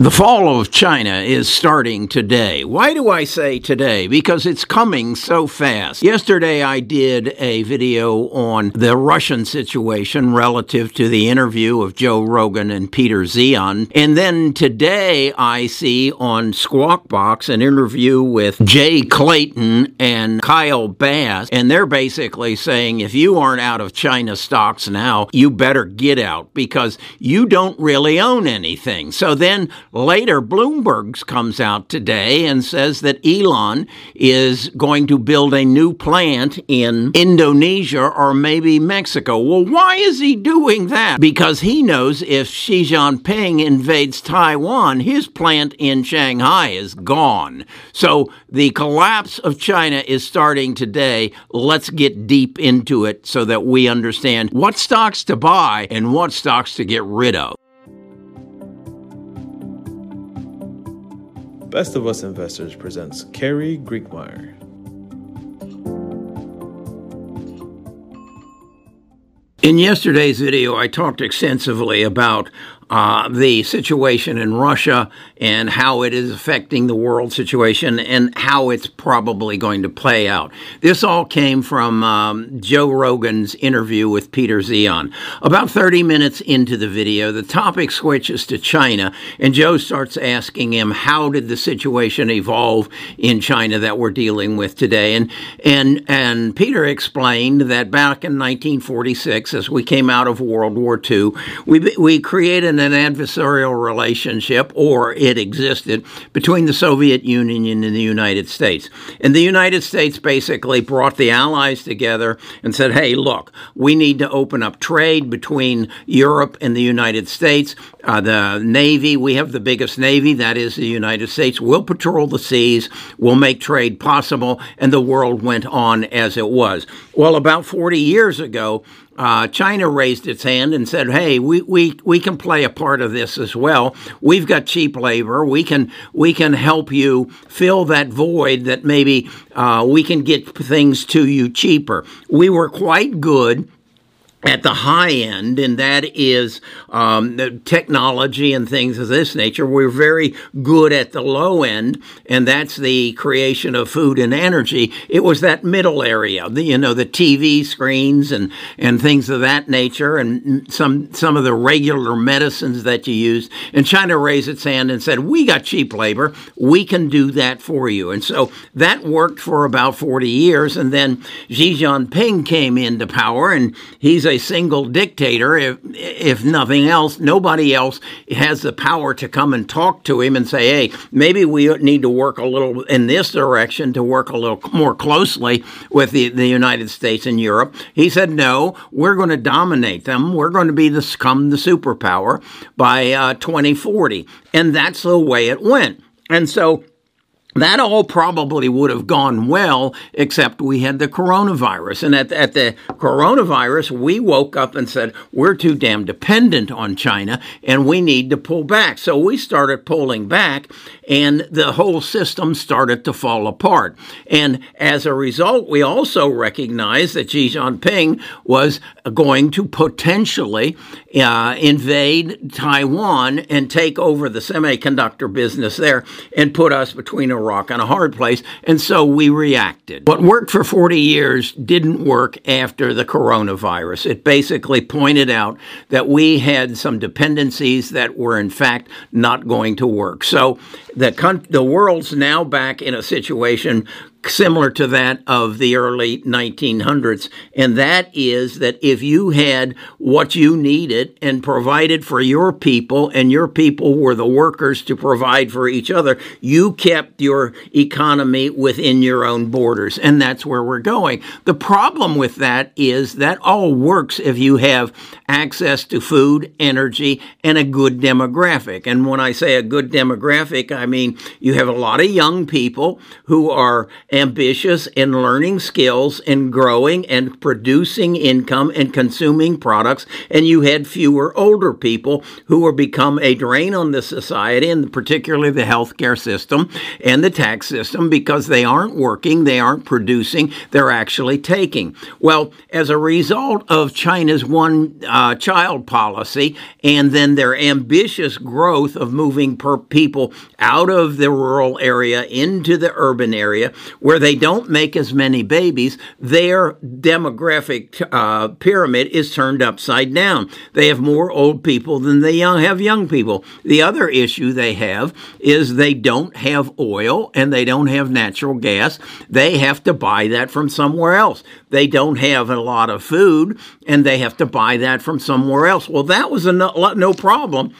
The fall of China is starting today. Why do I say today? Because it's coming so fast. Yesterday I did a video on the Russian situation relative to the interview of Joe Rogan and Peter Zeihan. And then today I see on Squawk Box an interview with Jay Clayton and Kyle Bass. And they're basically saying if you aren't out of China stocks now, you better get out because you don't really own anything. So then Later, Bloomberg's comes out today and says that Elon is going to build a new plant in Indonesia or maybe Mexico. Well, why is he doing that? Because he knows if Xi Jinping invades Taiwan, his plant in Shanghai is gone. So the collapse of China is starting today. Let's get deep into it so that we understand what stocks to buy and what stocks to get rid of. Best of Us Investors presents Carrie Griegmeier. In yesterday's video, I talked extensively about uh, the situation in Russia and how it is affecting the world situation and how it's probably going to play out. This all came from um, Joe Rogan's interview with Peter Zeihan. About 30 minutes into the video, the topic switches to China, and Joe starts asking him, How did the situation evolve in China that we're dealing with today? And, and, and Peter explained that back in 1946, as we came out of World War II, we, we created an adversarial relationship, or it existed, between the Soviet Union and the United States. And the United States basically brought the Allies together and said, hey, look, we need to open up trade between Europe and the United States. Uh, the Navy, we have the biggest Navy, that is the United States, will patrol the seas, will make trade possible, and the world went on as it was. Well, about 40 years ago, uh, China raised its hand and said, "Hey, we, we, we can play a part of this as well. We've got cheap labor. We can we can help you fill that void that maybe uh, we can get things to you cheaper." We were quite good at the high end, and that is um, the technology and things of this nature. We're very good at the low end, and that's the creation of food and energy. It was that middle area, the, you know, the TV screens and, and things of that nature, and some some of the regular medicines that you use. And China raised its hand and said, "We got cheap labor. We can do that for you." And so that worked for about forty years, and then Xi Jinping came into power, and he's a single dictator, if, if nothing else, nobody else has the power to come and talk to him and say, hey, maybe we need to work a little in this direction to work a little more closely with the, the United States and Europe. He said, no, we're going to dominate them. We're going to be the, become the superpower by uh, 2040. And that's the way it went. And so that all probably would have gone well, except we had the coronavirus. And at, at the coronavirus, we woke up and said, we're too damn dependent on China and we need to pull back. So we started pulling back and the whole system started to fall apart. And as a result, we also recognized that Xi Jinping was going to potentially uh, invade Taiwan and take over the semiconductor business there and put us between a rock and a hard place. And so we reacted. What worked for 40 years didn't work after the coronavirus. It basically pointed out that we had some dependencies that were, in fact, not going to work. So the, the world's now back in a situation similar to that of the early 1900s. And that is that if you had what you needed and provided for your people, and your people were the workers to provide for each other, you kept your economy within your own borders. And that's where we're going. The problem with that is that all works if you have access to food, energy, and a good demographic. And when I say a good demographic, I mean you have a lot of young people who are ambitious in learning skills and growing and producing income and consuming products. And you had fewer older people who were become a drain on the society and particularly the healthcare system and the tax system because they aren't working, they aren't producing, they're actually taking. Well, as a result of China's one uh, child policy and then their ambitious growth of moving people out of the rural area into the urban area where they don't make as many babies, their demographic uh, pyramid is turned upside down. They have more old people than they young, have young people. The other issue they have is they don't have oil and they don't have natural gas. They have to buy that from somewhere else. They don't have a lot of food and they have to buy that from somewhere else. Well, that was a no, no problem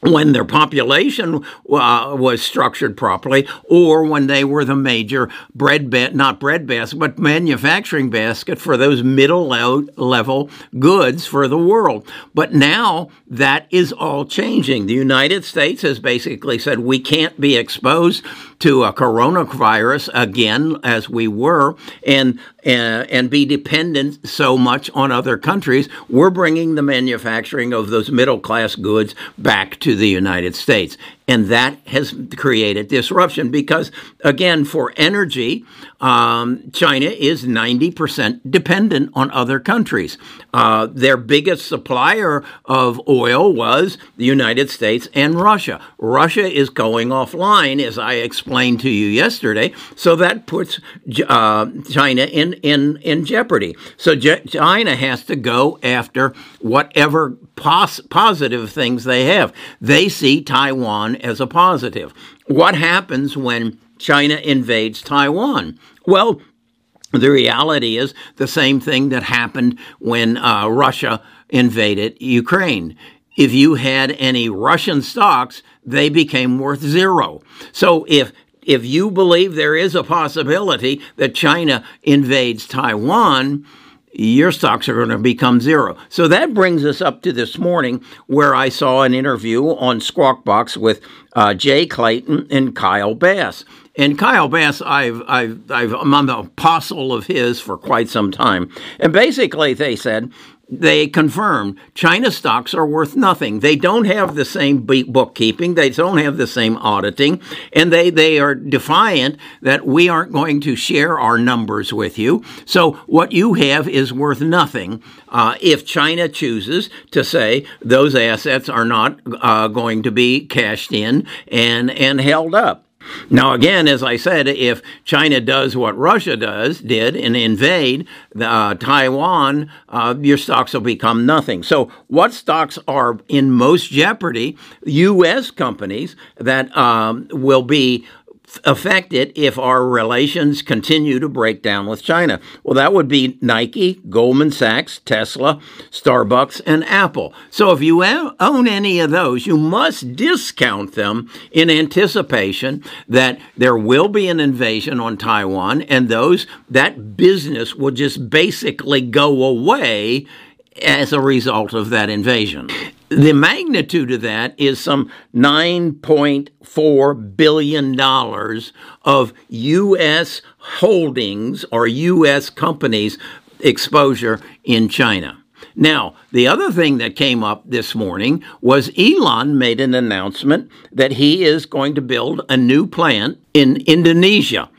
when their population uh, was structured properly, or when they were the major bread ba- not bread basket, but manufacturing basket for those middle level goods for the world. But now that is all changing. The United States has basically said we can't be exposed to a coronavirus again as we were, and uh, and be dependent so much on other countries. We're bringing the manufacturing of those middle class goods back to the United States. And that has created disruption because, again, for energy, um, China is 90% dependent on other countries. Uh, their biggest supplier of oil was the United States and Russia. Russia is going offline, as I explained to you yesterday, so that puts uh, China in, in, in jeopardy. So Je- China has to go after whatever pos- positive things they have. They see Taiwan as a positive. What happens when China invades Taiwan? Well, the reality is the same thing that happened when uh, Russia invaded Ukraine. If you had any Russian stocks, they became worth zero. So if if you believe there is a possibility that China invades Taiwan, your stocks are going to become zero. So that brings us up to this morning where I saw an interview on Squawk Box with uh, Jay Clayton and Kyle Bass. And Kyle Bass, I've, I've, I've, I'm an apostle of his for quite some time. And basically, they said they confirmed China stocks are worth nothing. They don't have the same bookkeeping, they don't have the same auditing, and they, they are defiant that we aren't going to share our numbers with you. So what you have is worth nothing uh, if China chooses to say those assets are not uh, going to be cashed in and, and held up. Now, again, as I said, if China does what Russia does did and invade uh, Taiwan, uh, your stocks will become nothing. So, what stocks are in most jeopardy? U.S. companies that um, will be affected if our relations continue to break down with China? Well, that would be Nike, Goldman Sachs, Tesla, Starbucks, and Apple. So if you own any of those, you must discount them in anticipation that there will be an invasion on Taiwan and those that business will just basically go away as a result of that invasion. The magnitude of that is some $9.4 billion of U.S. holdings or U.S. companies' exposure in China. Now, the other thing that came up this morning was Elon made an announcement that he is going to build a new plant in Indonesia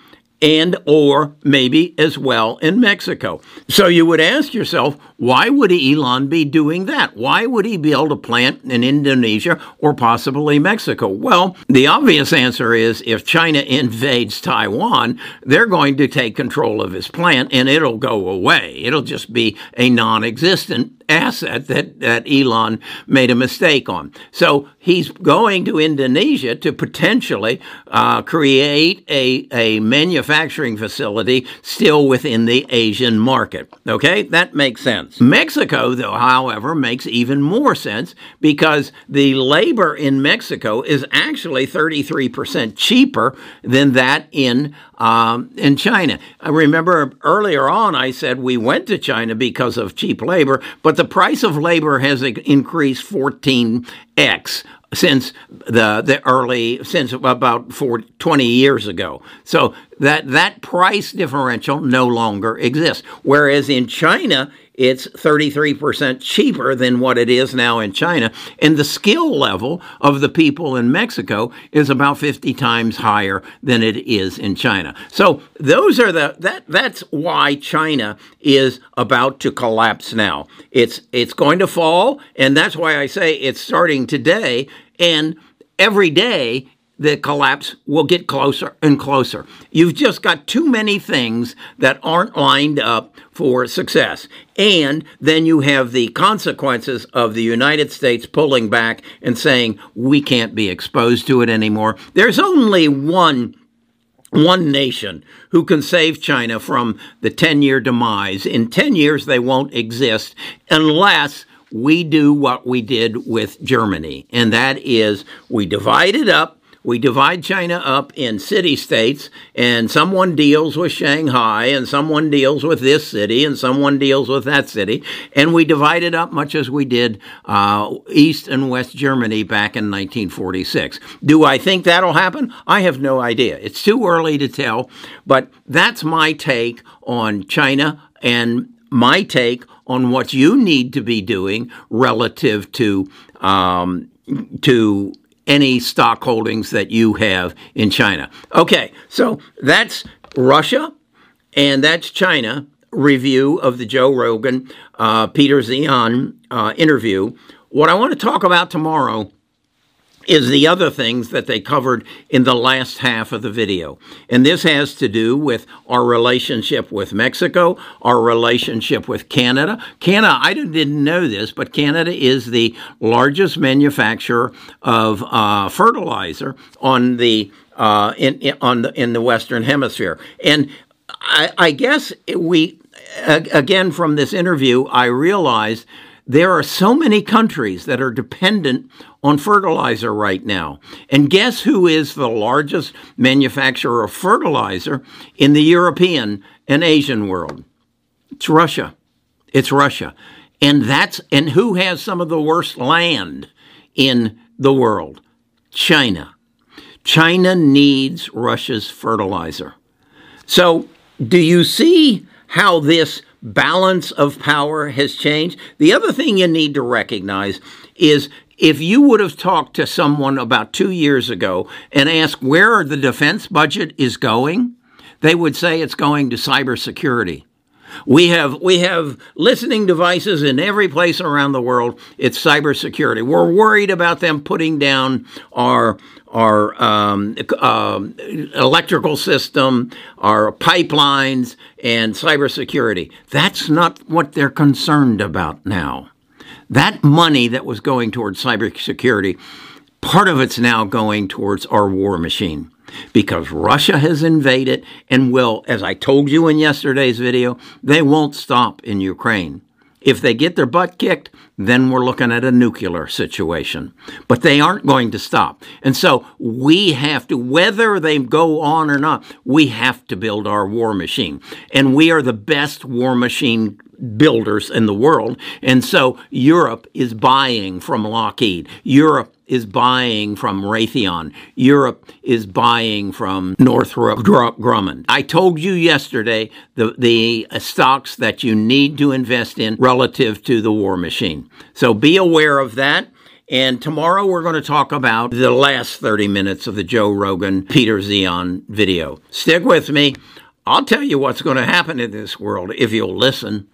and or maybe as well in Mexico. So you would ask yourself, why would Elon be doing that? Why would he build a plant in Indonesia or possibly Mexico? Well, the obvious answer is if China invades Taiwan, they're going to take control of his plant and it'll go away. It'll just be a non-existent asset that, that Elon made a mistake on. So he's going to Indonesia to potentially uh, create a, a manufacturing facility still within the Asian market. Okay, that makes sense. Mexico, though, however, makes even more sense because the labor in Mexico is actually 33% cheaper than that in um, in China. I remember earlier on I said we went to China because of cheap labor, but the price of labor has increased 14x since the the early since about four, 20 years ago. So that that price differential no longer exists. Whereas in China, it's 33% cheaper than what it is now in China. And the skill level of the people in Mexico is about 50 times higher than it is in China. So those are the that that's why China is about to collapse now. It's it's going to fall and that's why I say it's starting today and every day the collapse will get closer and closer. You've just got too many things that aren't lined up for success. And then you have the consequences of the United States pulling back and saying, we can't be exposed to it anymore. There's only one one nation who can save China from the 10 year demise. In 10 years, they won't exist unless we do what we did with Germany, and that is we divide it up we divide China up in city states, and someone deals with Shanghai, and someone deals with this city, and someone deals with that city, and we divide it up much as we did uh, East and West Germany back in 1946. Do I think that'll happen? I have no idea. It's too early to tell, but that's my take on China and my take on what you need to be doing relative to um, to any stock holdings that you have in China. Okay, so that's Russia and that's China review of the Joe Rogan uh, Peter Zeihan uh, interview. What I want to talk about tomorrow is the other things that they covered in the last half of the video. And this has to do with our relationship with Mexico, our relationship with Canada. Canada, I didn't know this, but Canada is the largest manufacturer of uh, fertilizer on the uh, in, in, on the in the Western Hemisphere. And I, I guess we again from this interview, I realized there are so many countries that are dependent on fertilizer right now. And guess who is the largest manufacturer of fertilizer in the European and Asian world? It's Russia. It's Russia. And that's and who has some of the worst land in the world? China. China needs Russia's fertilizer. So, do you see how this balance of power has changed? The other thing you need to recognize is if you would have talked to someone about two years ago and asked where the defense budget is going, they would say it's going to cybersecurity. We have we have listening devices in every place around the world. It's cybersecurity. We're worried about them putting down our our um, uh, electrical system, our pipelines, and cybersecurity. That's not what they're concerned about now. That money that was going towards cybersecurity, part of it's now going towards our war machine because Russia has invaded and will, as I told you in yesterday's video, they won't stop in Ukraine. If they get their butt kicked, then we're looking at a nuclear situation. But they aren't going to stop. And so we have to, whether they go on or not, we have to build our war machine. And we are the best war machine builders in the world. And so Europe is buying from Lockheed. Europe is buying from Raytheon. Europe is buying from Northrop Grumman. I told you yesterday the, the uh, stocks that you need to invest in relative to the war machine. So be aware of that. And tomorrow we're going to talk about the last 30 minutes of the Joe Rogan Peter Zeihan video. Stick with me. I'll tell you what's going to happen in this world if you'll listen.